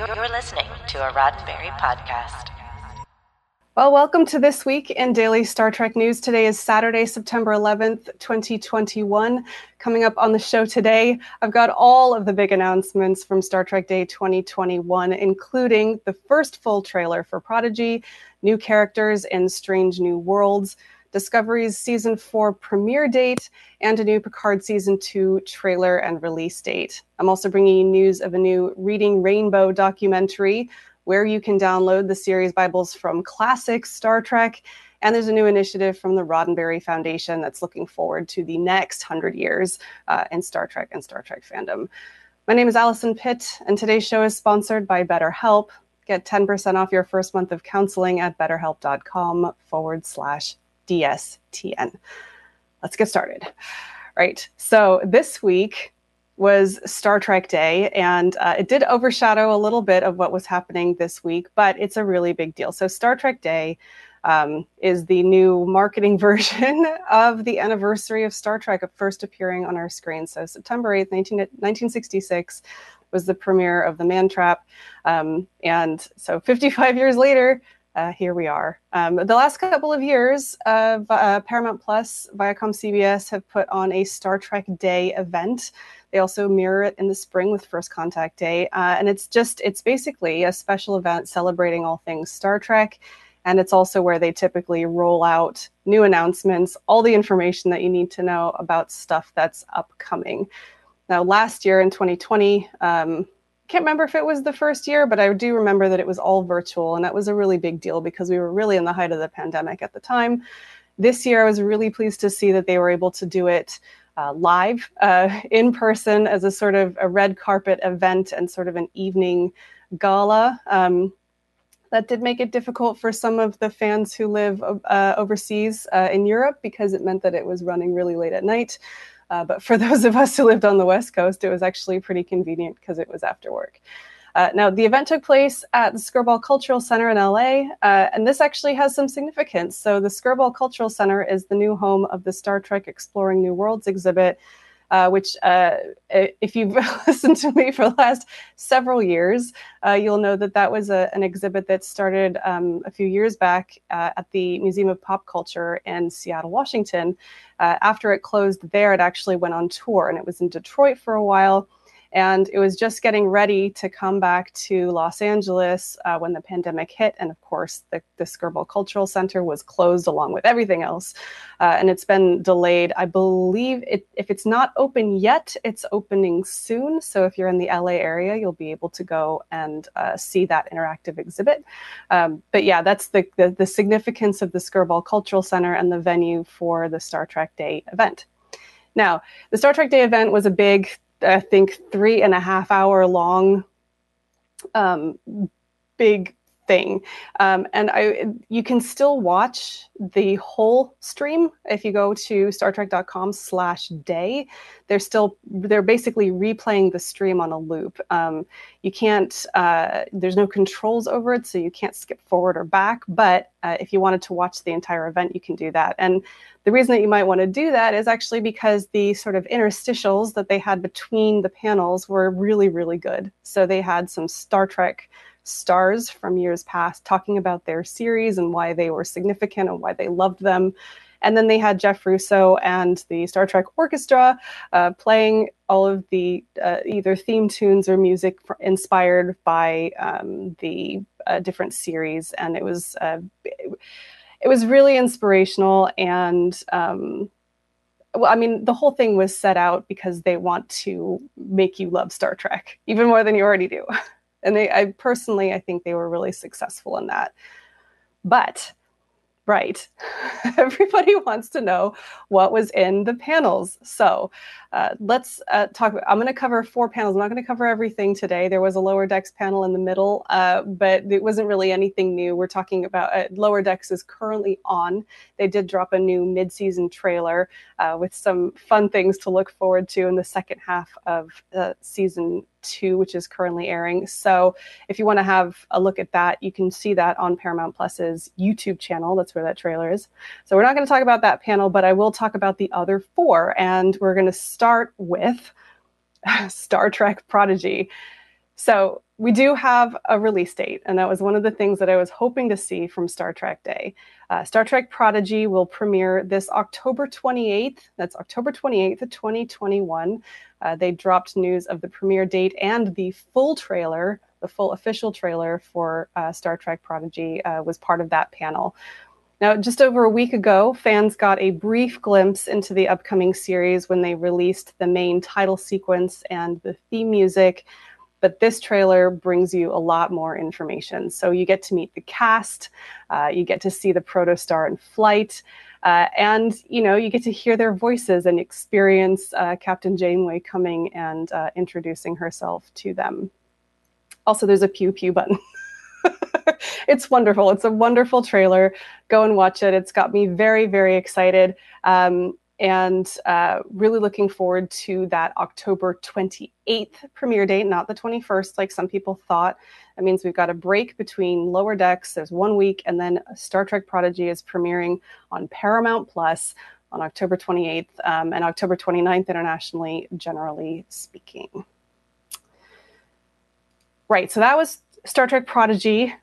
You're listening to a Roddenberry podcast. Well, welcome to this week in Daily Star Trek News. Today is Saturday, September 11th, 2021. Coming up on the show today, I've got all of the big announcements from Star Trek Day 2021, including the first full trailer for Prodigy, new characters in Strange New Worlds, Discovery's season four premiere date, and a new Picard season two trailer and release date. I'm also bringing you news of a new Reading Rainbow documentary where you can download the series Bibles from classic Star Trek. And there's a new initiative from the Roddenberry Foundation that's looking forward to the next 100 years uh, in Star Trek and Star Trek fandom. My name is Allison Pitt, and today's show is sponsored by BetterHelp. Get 10% off your first month of counseling at betterhelp.com forward slash DSTN. Let's get started. Right. So this week was Star Trek Day, and uh, it did overshadow a little bit of what was happening this week, but it's a really big deal. So, Star Trek Day um, is the new marketing version of the anniversary of Star Trek first appearing on our screen. So, September 8th, 19, 1966 was the premiere of The Man Trap. Um, and so, 55 years later, uh, here we are. Um, the last couple of years, uh, uh, Paramount Plus, Viacom CBS have put on a Star Trek Day event. They also mirror it in the spring with First Contact Day. Uh, and it's just, it's basically a special event celebrating all things Star Trek. And it's also where they typically roll out new announcements, all the information that you need to know about stuff that's upcoming. Now, last year in 2020, um, can't remember if it was the first year, but I do remember that it was all virtual, and that was a really big deal because we were really in the height of the pandemic at the time. This year, I was really pleased to see that they were able to do it uh, live uh, in person as a sort of a red carpet event and sort of an evening gala. Um, that did make it difficult for some of the fans who live uh, overseas uh, in Europe because it meant that it was running really late at night. Uh, but for those of us who lived on the West Coast, it was actually pretty convenient because it was after work. Uh, now, the event took place at the Skirball Cultural Center in LA, uh, and this actually has some significance. So, the Skirball Cultural Center is the new home of the Star Trek Exploring New Worlds exhibit, uh, which, uh, if you've listened to me for the last several years, uh, you'll know that that was a, an exhibit that started um, a few years back uh, at the Museum of Pop Culture in Seattle, Washington. Uh, after it closed there, it actually went on tour and it was in Detroit for a while and it was just getting ready to come back to Los Angeles uh, when the pandemic hit. And of course, the, the Skirball Cultural Center was closed along with everything else. Uh, and it's been delayed. I believe it, if it's not open yet, it's opening soon. So if you're in the LA area, you'll be able to go and uh, see that interactive exhibit. Um, but yeah, that's the, the, the significance of the Skirball Cultural Center and the venue for the Star Trek Day event. Now, the Star Trek Day event was a big I think three and a half hour long um, big thing. Um, and I, you can still watch the whole stream if you go to StarTrek.com slash day. They're still they're basically replaying the stream on a loop. Um, you can't uh, there's no controls over it, so you can't skip forward or back. But uh, if you wanted to watch the entire event, you can do that. And the reason that you might want to do that is actually because the sort of interstitials that they had between the panels were really really good. So they had some Star Trek stars from years past talking about their series and why they were significant and why they loved them. And then they had Jeff Russo and the Star Trek Orchestra uh, playing all of the uh, either theme tunes or music inspired by um, the uh, different series. And it was uh, it was really inspirational and. Um, well, I mean, the whole thing was set out because they want to make you love Star Trek even more than you already do. And they, I personally, I think they were really successful in that. But right, everybody wants to know what was in the panels. So uh, let's uh, talk. I'm going to cover four panels. I'm not going to cover everything today. There was a lower decks panel in the middle, uh, but it wasn't really anything new. We're talking about uh, lower decks is currently on. They did drop a new mid-season trailer uh, with some fun things to look forward to in the second half of uh, season two, which is currently airing. So if you want to have a look at that, you can see that on Paramount Plus's YouTube channel. That's where that trailer is. So we're not going to talk about that panel, but I will talk about the other four, and we're going to start with Star Trek Prodigy. So we do have a release date, and that was one of the things that I was hoping to see from Star Trek Day. Uh, Star Trek Prodigy will premiere this October 28th. That's October 28th of 2021. Uh, they dropped news of the premiere date and the full trailer, the full official trailer for uh, Star Trek Prodigy uh, was part of that panel. Now, just over a week ago, fans got a brief glimpse into the upcoming series when they released the main title sequence and the theme music but this trailer brings you a lot more information. So you get to meet the cast, uh, you get to see the protostar in flight, uh, and you know you get to hear their voices and experience uh, Captain Janeway coming and uh, introducing herself to them. Also, there's a pew pew button. it's wonderful. It's a wonderful trailer. Go and watch it. It's got me very, very excited. Um, and uh, really looking forward to that October 28th premiere date, not the 21st, like some people thought. That means we've got a break between Lower Decks. There's one week, and then Star Trek Prodigy is premiering on Paramount Plus on October 28th um, and October 29th internationally, generally speaking. Right, so that was Star Trek Prodigy.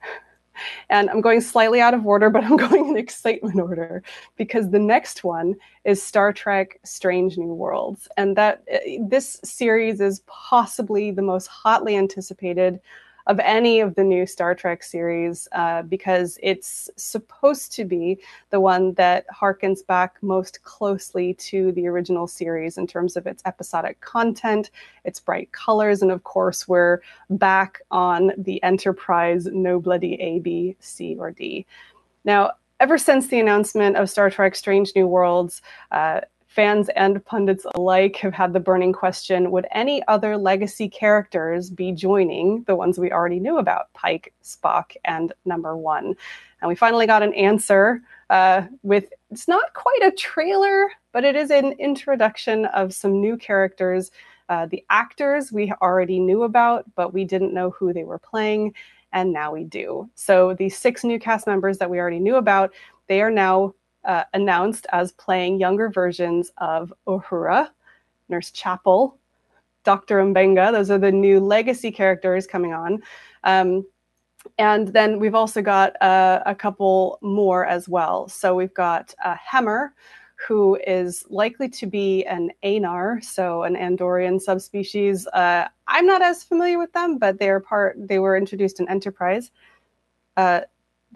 And I'm going slightly out of order, but I'm going in excitement order because the next one is Star Trek Strange New Worlds. And that uh, this series is possibly the most hotly anticipated of any of the new Star Trek series uh, because it's supposed to be the one that harkens back most closely to the original series in terms of its episodic content, its bright colors, and of course, we're back on the Enterprise no bloody A, B, C, or D. Now, ever since the announcement of Star Trek Strange New Worlds, uh, fans and pundits alike have had the burning question would any other legacy characters be joining the ones we already knew about Pike, Spock, and number one? And we finally got an answer uh, with it's not quite a trailer, but it is an introduction of some new characters. Uh, the actors we already knew about, but we didn't know who they were playing, and now we do. So the six new cast members that we already knew about, they are now uh, announced as playing younger versions of Uhura, Nurse Chapel, Dr. Mbenga. Those are the new legacy characters coming on. Um, and then we've also got uh, a couple more as well. So we've got uh, Hemmer, who is likely to be an Aenar, so an Andorian subspecies. Uh, I'm not as familiar with them, but they're part. They were introduced in Enterprise.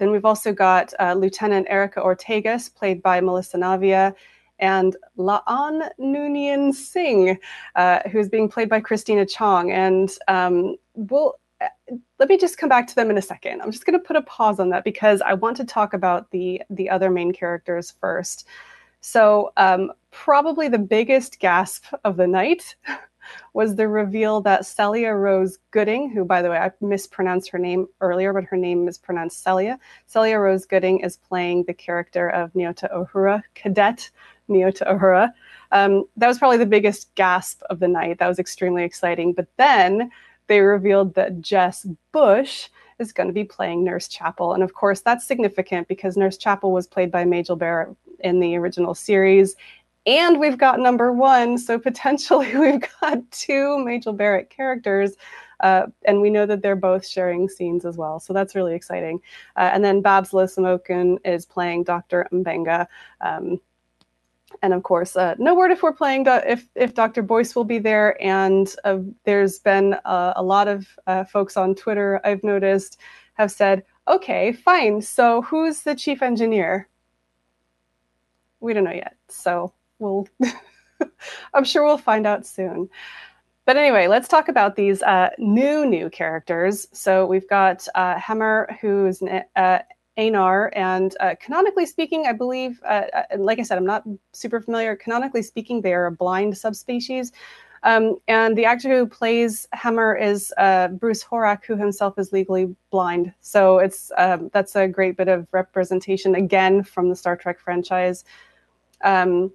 Then we've also got uh, Lieutenant Erica Ortegas, played by Melissa Navia, and La'an Noonien Singh, uh, who's being played by Christina Chong. And um, we'll uh, let me just come back to them in a second. I'm just going to put a pause on that because I want to talk about the the other main characters first. So, um, probably the biggest gasp of the night was the reveal that Celia Rose Gooding, who, by the way, I mispronounced her name earlier, but her name is pronounced Celia. Celia Rose Gooding is playing the character of Nyota Uhura, Cadet Nyota Uhura. Um, that was probably the biggest gasp of the night. That was extremely exciting. But then they revealed that Jess Bush is going to be playing Nurse Chapel. And of course, that's significant because Nurse Chapel was played by Majel Barrett in the original series and we've got number one. So potentially we've got two Majel Barrett characters. Uh, and we know that they're both sharing scenes as well. So that's really exciting. Uh, and then Babs Olusanmokun is playing Dr. Mbenga. Um, and of course, uh, no word if we're playing if if Dr. Boyce will be there. And uh, there's been uh, a lot of uh, folks on Twitter I've noticed have said, "Okay, fine. So who's the chief engineer?" We don't know yet. So we'll I'm sure we'll find out soon. But anyway, let's talk about these uh, new new characters. So we've got uh, who's an uh, Aenar, and uh, canonically speaking, I believe, uh, uh, like I said, I'm not super familiar. Canonically speaking, they are a blind subspecies. Um, and the actor who plays Hemmer is uh, Bruce Horak, who himself is legally blind. So it's um, that's a great bit of representation again from the Star Trek franchise. Um,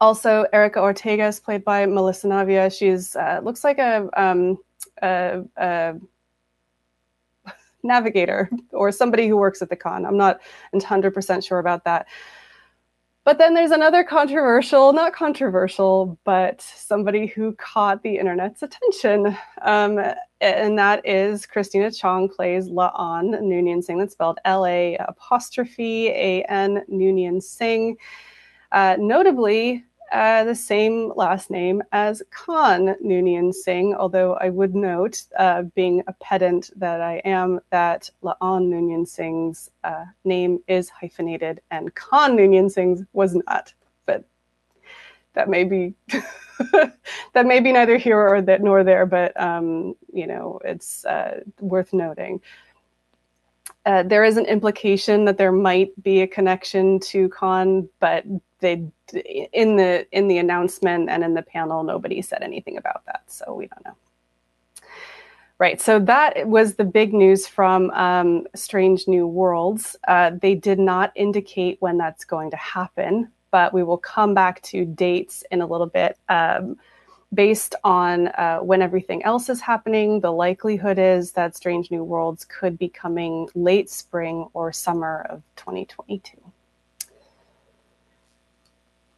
also, Erica Ortega is played by Melissa Navia. She's uh, looks like a, um, a, a, navigator or somebody who works at the conn. I'm not 100% sure about that. But then there's another controversial, not controversial, but somebody who caught the internet's attention. Um, and that is Christina Chong plays La'an Noonien Singh. That's spelled L A apostrophe A N Noonien Singh. Uh, notably, uh, the same last name as Khan Noonien Singh, although I would note, uh, being a pedant that I am, that La'an Noonien Singh's uh, name is hyphenated and Khan Noonien Singh's was not. But that may be that may be neither here or that nor there, but um, you know it's uh, worth noting. Uh, there is an implication that there might be a connection to Khan, but they in the in the announcement and in the panel nobody said anything about that so we don't know. Right so that was the big news from um, strange new worlds. Uh, they did not indicate when that's going to happen but we will come back to dates in a little bit. Um, based on uh, when everything else is happening the likelihood is that strange new worlds could be coming late spring or summer of 2022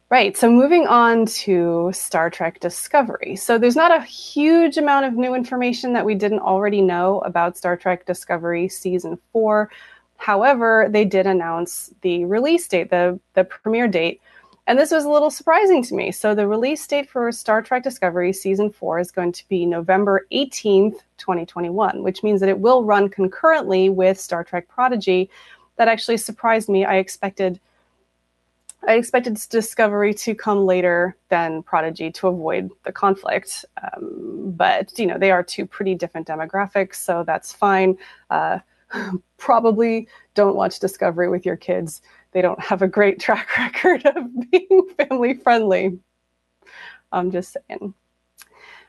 Right. So moving on to Star Trek Discovery. So there's not a huge amount of new information that we didn't already know about Star Trek Discovery season four. However, they did announce the release date, the, the premiere date. And this was a little surprising to me. So the release date for Star Trek Discovery season four is going to be November 18th, 2021, which means that it will run concurrently with Star Trek Prodigy. That actually surprised me. I expected I expected Discovery to come later than Prodigy to avoid the conflict, um, but you know they are two pretty different demographics, so that's fine. Uh, probably don't watch Discovery with your kids; they don't have a great track record of being family friendly. I'm just saying.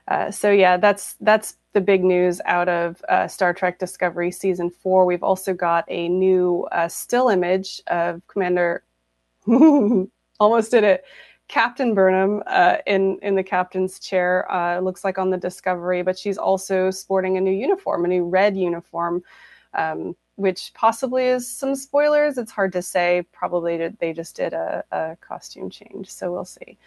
Uh, so yeah, that's that's the big news out of uh, Star Trek Discovery season four. We've also got a new uh, still image of Commander Almost did it. Captain Burnham uh, in in the captain's chair uh, looks like on the Discovery, but she's also sporting a new uniform, a new red uniform, um, which possibly is some spoilers. It's hard to say. Probably they just did a, a costume change, so we'll see.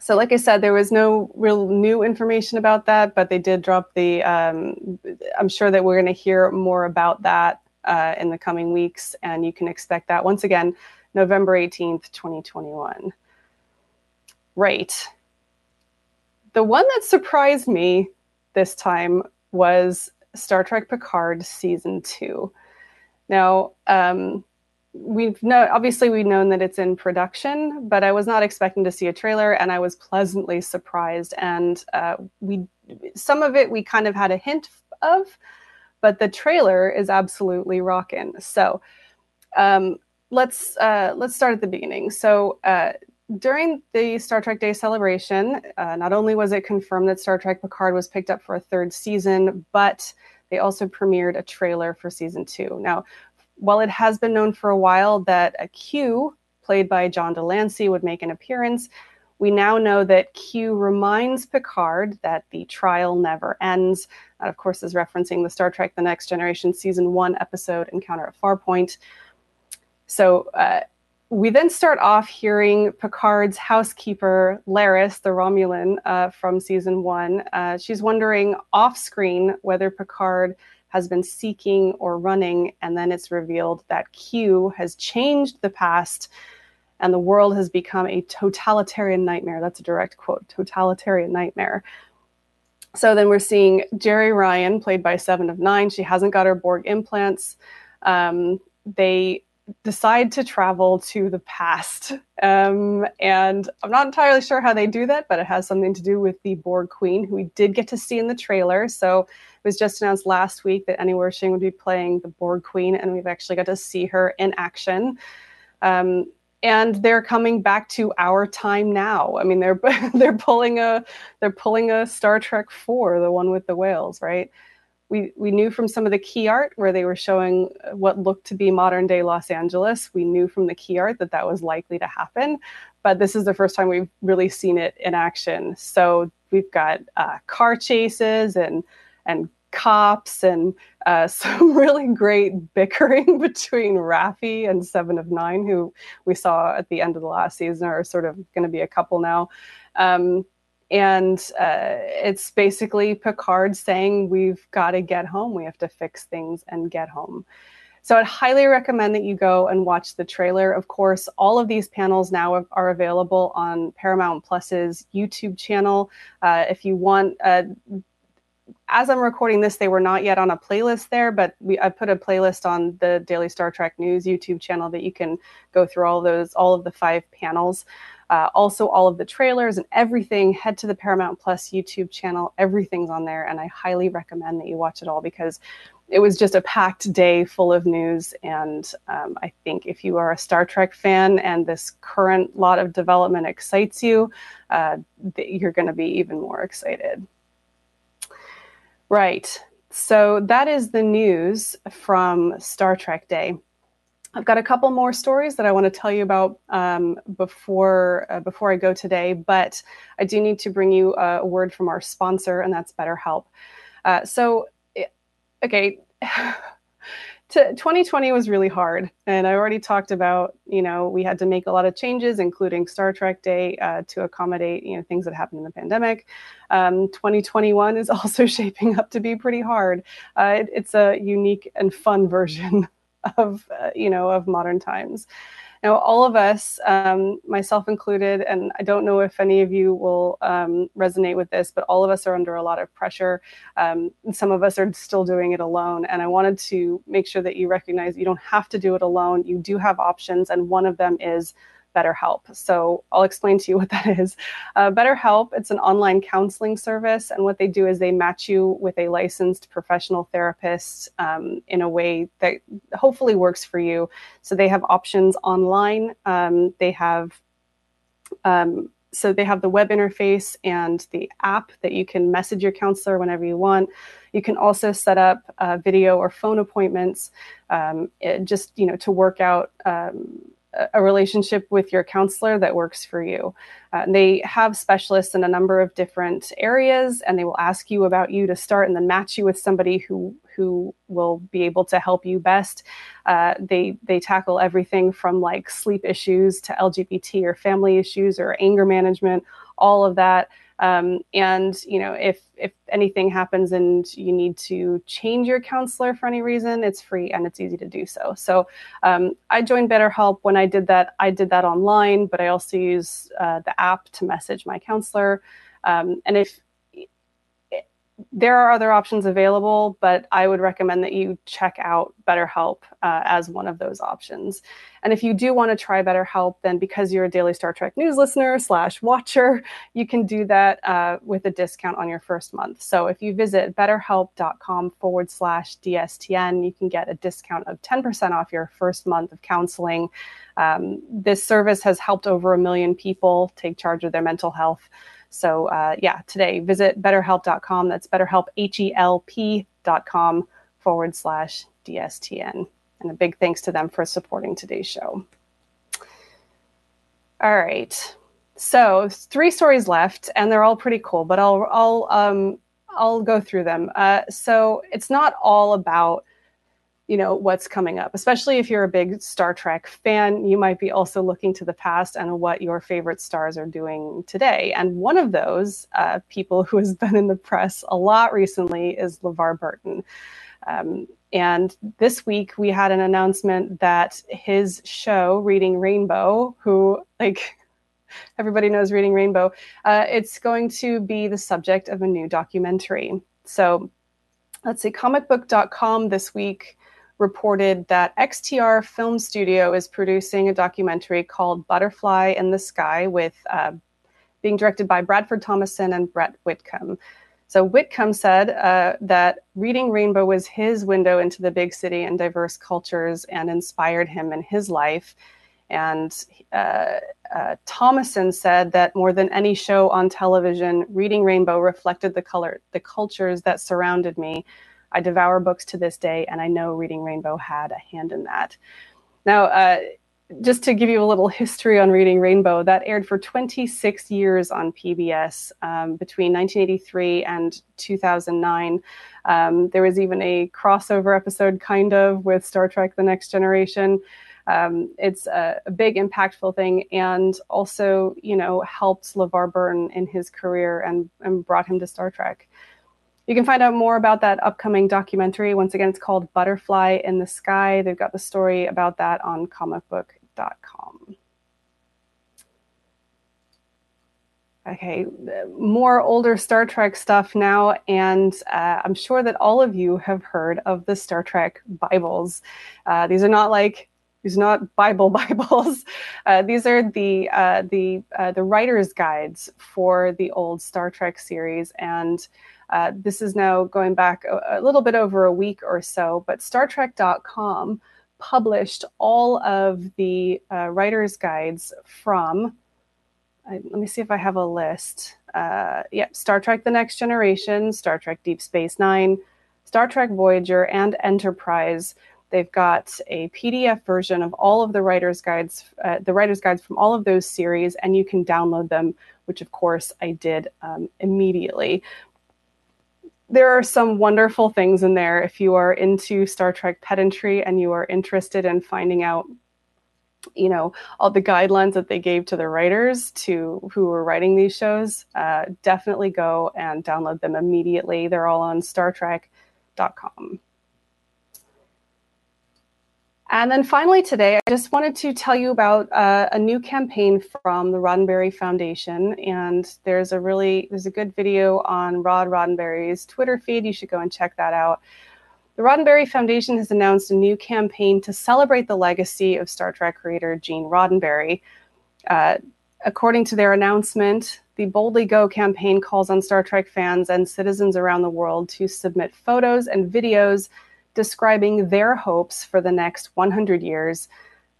So, like I said, there was no real new information about that, but they did drop the. Um, I'm sure that we're going to hear more about that uh, in the coming weeks, and you can expect that once again November 18th, 2021. Right. The one that surprised me this time was Star Trek Picard season two. Now, um, we've know obviously we've known that it's in production, but I was not expecting to see a trailer, and I was pleasantly surprised. And uh, we some of it we kind of had a hint of, but the trailer is absolutely rocking. So, um, let's uh, let's start at the beginning. So uh, during the Star Trek Day celebration, uh, not only was it confirmed that Star Trek Picard was picked up for a third season, but they also premiered a trailer for season two. Now, while it has been known for a while that a Q, played by John de Lancie, would make an appearance, we now know that Q reminds Picard that the trial never ends. That, of course, is referencing the Star Trek The Next Generation Season 1 episode Encounter at Farpoint. So uh, we then start off hearing Picard's housekeeper, Laris, the Romulan uh, from season one. Uh, she's wondering off screen whether Picard has been seeking or running, and then it's revealed that Q has changed the past and the world has become a totalitarian nightmare. That's a direct quote totalitarian nightmare. So then we're seeing Jeri Ryan, played by Seven of Nine. She hasn't got her Borg implants. Um, they decide to travel to the past. Um, and I'm not entirely sure how they do that, but it has something to do with the Borg Queen, who we did get to see in the trailer. So it was just announced last week that Annie Wersching would be playing the Borg Queen, and we've actually got to see her in action. Um, and they're coming back to our time now. I mean, they're they're pulling a they're pulling a Star Trek four, the one with the whales, right? We, we knew from some of the key art where they were showing what looked to be modern day Los Angeles. We knew from the key art that that was likely to happen, but this is the first time we've really seen it in action. So we've got uh, car chases and and cops and uh, some really great bickering between Raffi and Seven of Nine, who we saw at the end of the last season are sort of going to be a couple now. Um, and uh, it's basically Picard saying, We've got to get home. We have to fix things and get home. So I'd highly recommend that you go and watch the trailer. Of course, all of these panels now are available on Paramount Plus's YouTube channel. Uh, if you want, uh, as I'm recording this, they were not yet on a playlist there, but we, I put a playlist on the Daily Star Trek News YouTube channel that you can go through all those, all of the five panels. Uh, also, all of the trailers and everything, head to the Paramount Plus YouTube channel. Everything's on there, and I highly recommend that you watch it all because it was just a packed day full of news. And um, I think if you are a Star Trek fan and this current lot of development excites you, uh, you're going to be even more excited. Right. So that is the news from Star Trek Day. I've got a couple more stories that I want to tell you about um, before uh, before I go today, but I do need to bring you a word from our sponsor, and that's BetterHelp. Uh, so, okay, to, 2020 was really hard, and I already talked about you know we had to make a lot of changes, including Star Trek Day, uh, to accommodate you know things that happened in the pandemic. Um, 2021 is also shaping up to be pretty hard. Uh, it, it's a unique and fun version of uh, you know of modern times. Now all of us um, myself included and i don't know if any of you will um, resonate with this but all of us are under a lot of pressure. Um, some of us are still doing it alone. And i wanted to make sure that you recognize you don't have to do it alone. You do have options and one of them is BetterHelp. So I'll explain to you what that is. Uh, BetterHelp, it's an online counseling service, and what they do is they match you with a licensed professional therapist um, in a way that hopefully works for you. So they have options online. Um, they have um, so they have the web interface and the app that you can message your counselor whenever you want. You can also set up uh, video or phone appointments, um, it, just you know to work out um, a relationship with your counselor that works for you. Uh, they have specialists in a number of different areas, and they will ask you about you to start, and then match you with somebody who who will be able to help you best. Uh, they they tackle everything from like sleep issues to LGBT or family issues or anger management, all of that. Um, and you know, if if anything happens and you need to change your counselor for any reason, it's free and it's easy to do so. So um, I joined BetterHelp when I did that. I did that online, but I also use uh, the app to message my counselor. Um, and if there are other options available, but I would recommend that you check out BetterHelp uh, as one of those options. And if you do want to try BetterHelp, then because you're a Daily Star Trek News listener slash watcher, you can do that uh, with a discount on your first month. So if you visit betterhelp.com forward slash DSTN, you can get a discount of 10% off your first month of counseling. Um, this service has helped over a million people take charge of their mental health. So uh, yeah, today visit betterhelp.com. That's betterhelp, H-E-L-P.com forward slash DSTN. And a big thanks to them for supporting today's show. All right. So three stories left, and they're all pretty cool, but I'll I'll um, I'll go through them. Uh, so it's not all about you know what's coming up especially if you're a big star trek fan you might be also looking to the past and what your favorite stars are doing today. And one of those uh, people who has been in the press a lot recently is levar burton. Um, and this week we had an announcement that his show reading rainbow who like everybody knows reading rainbow uh, it's going to be the subject of a new documentary. So let's see comicbook.com this week reported that XTR Film Studio is producing a documentary called Butterfly in the Sky with uh, being directed by Bradford Thomason and Brett Whitcomb. So Whitcomb said uh, that reading Rainbow was his window into the big city and diverse cultures and inspired him in his life. And uh, uh, Thomason said that more than any show on television, Reading Rainbow reflected the color, the cultures that surrounded me, I devour books to this day, and I know Reading Rainbow had a hand in that. Now, uh, just to give you a little history on Reading Rainbow, that aired for 26 years on PBS um, between 1983 and 2009. Um, there was even a crossover episode, kind of, with Star Trek The Next Generation. Um, it's a, a, big, impactful thing, and also, you know, helped LeVar Burton in his career and, and brought him to Star Trek. You can find out more about that upcoming documentary. Once again, it's called Butterfly in the Sky. They've got the story about that on comicbook.com. Okay, more older Star Trek stuff now, and uh, I'm sure that all of you have heard of the Star Trek Bibles. Uh, these are not like these are not Bible Bibles. Uh, these are the uh, the uh, the writers' guides for the old Star Trek series, and uh, this is now going back a, a, little bit over a week or so, but StarTrek.com published all of the uh, writer's guides from, let me see if I have a list. Uh, yeah, Star Trek The Next Generation, Star Trek Deep Space Nine, Star Trek Voyager, and Enterprise. They've got a PDF version of all of the writer's guides, uh, the writer's guides from all of those series, and you can download them, which of course I did um, immediately there are some wonderful things in there if you are into Star Trek pedantry and you are interested in finding out you know all the guidelines that they gave to the writers to who were writing these shows uh, definitely go and download them immediately. They're all on startrek.com and then finally today, I just wanted to tell you about uh, a new campaign from the Roddenberry Foundation. And there's a really there's a good video on Rod Roddenberry's Twitter feed. You should go and check that out. The Roddenberry Foundation has announced a new campaign to celebrate the legacy of Star Trek creator Gene Roddenberry. Uh, according to their announcement, the Boldly Go campaign calls on Star Trek fans and citizens around the world to submit photos and videos describing their hopes for the next 100 years.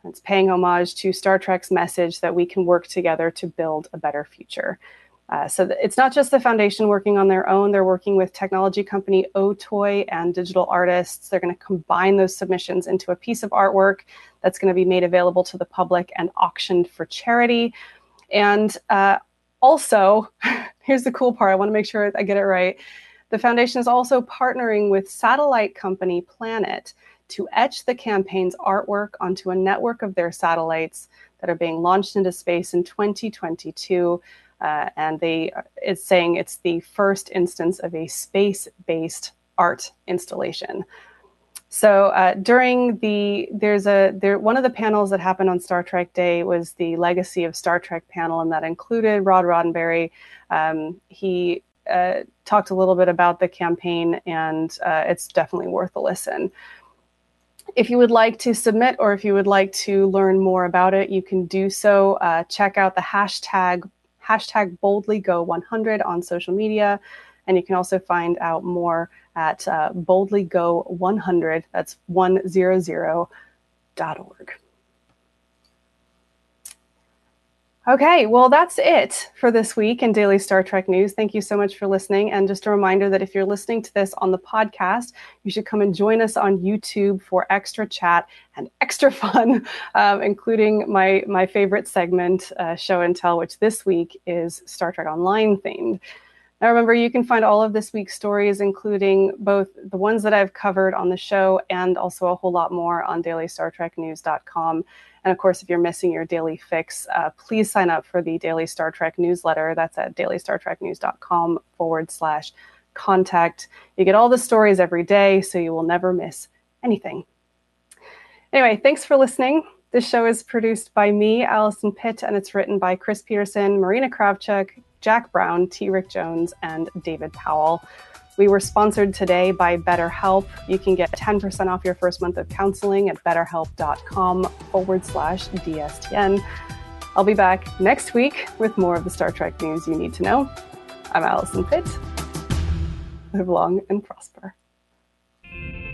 It's paying homage to Star Trek's message that we can work together to build a better future. Uh, so th- it's not just the foundation working on their own. They're working with technology company Otoy and digital artists. They're going to combine those submissions into a piece of artwork that's going to be made available to the public and auctioned for charity. And uh, also, here's the cool part. I want to make sure I get it right. The foundation is also partnering with satellite company Planet to etch the campaign's artwork onto a network of their satellites that are being launched into space in 2022. Uh, and they it's saying it's the first instance of a space-based art installation. So uh, during the there's a there one of the panels that happened on Star Trek Day was the Legacy of Star Trek panel, and that included Rod Roddenberry. Um, he uh, talked a little bit about the campaign, and uh, it's definitely worth a listen. If you would like to submit or if you would like to learn more about it, you can do so. Uh, check out the hashtag hashtag boldlygo100 on social media, and you can also find out more at uh, boldlygo100. That's 100.org. Okay, well, that's it for this week in Daily Star Trek News. Thank you so much for listening. And just a reminder that if you're listening to this on the podcast, you should come and join us on YouTube for extra chat and extra fun, um, including my, my favorite segment, uh, Show and Tell, which this week is Star Trek Online themed. Now, remember, you can find all of this week's stories, including both the ones that I've covered on the show and also a whole lot more on dailystartreknews.com. And of course, if you're missing your daily fix, uh, please sign up for the Daily Star Trek newsletter. That's at dailystartreknews.com forward slash contact. You get all the stories every day, so you will never miss anything. Anyway, thanks for listening. This show is produced by me, Allison Pitt, and it's written by Chris Peterson, Marina Kravchuk, Jack Brown, T. Rick Jones, and David Powell. We were sponsored today by BetterHelp. You can get 10% off your first month of counseling at betterhelp.com forward slash DSTN. I'll be back next week with more of the Star Trek news you need to know. I'm Allison Pitt. Live long and prosper.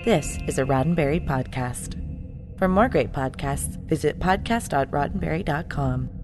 This is a Roddenberry podcast. For more great podcasts, visit podcast.roddenberry.com.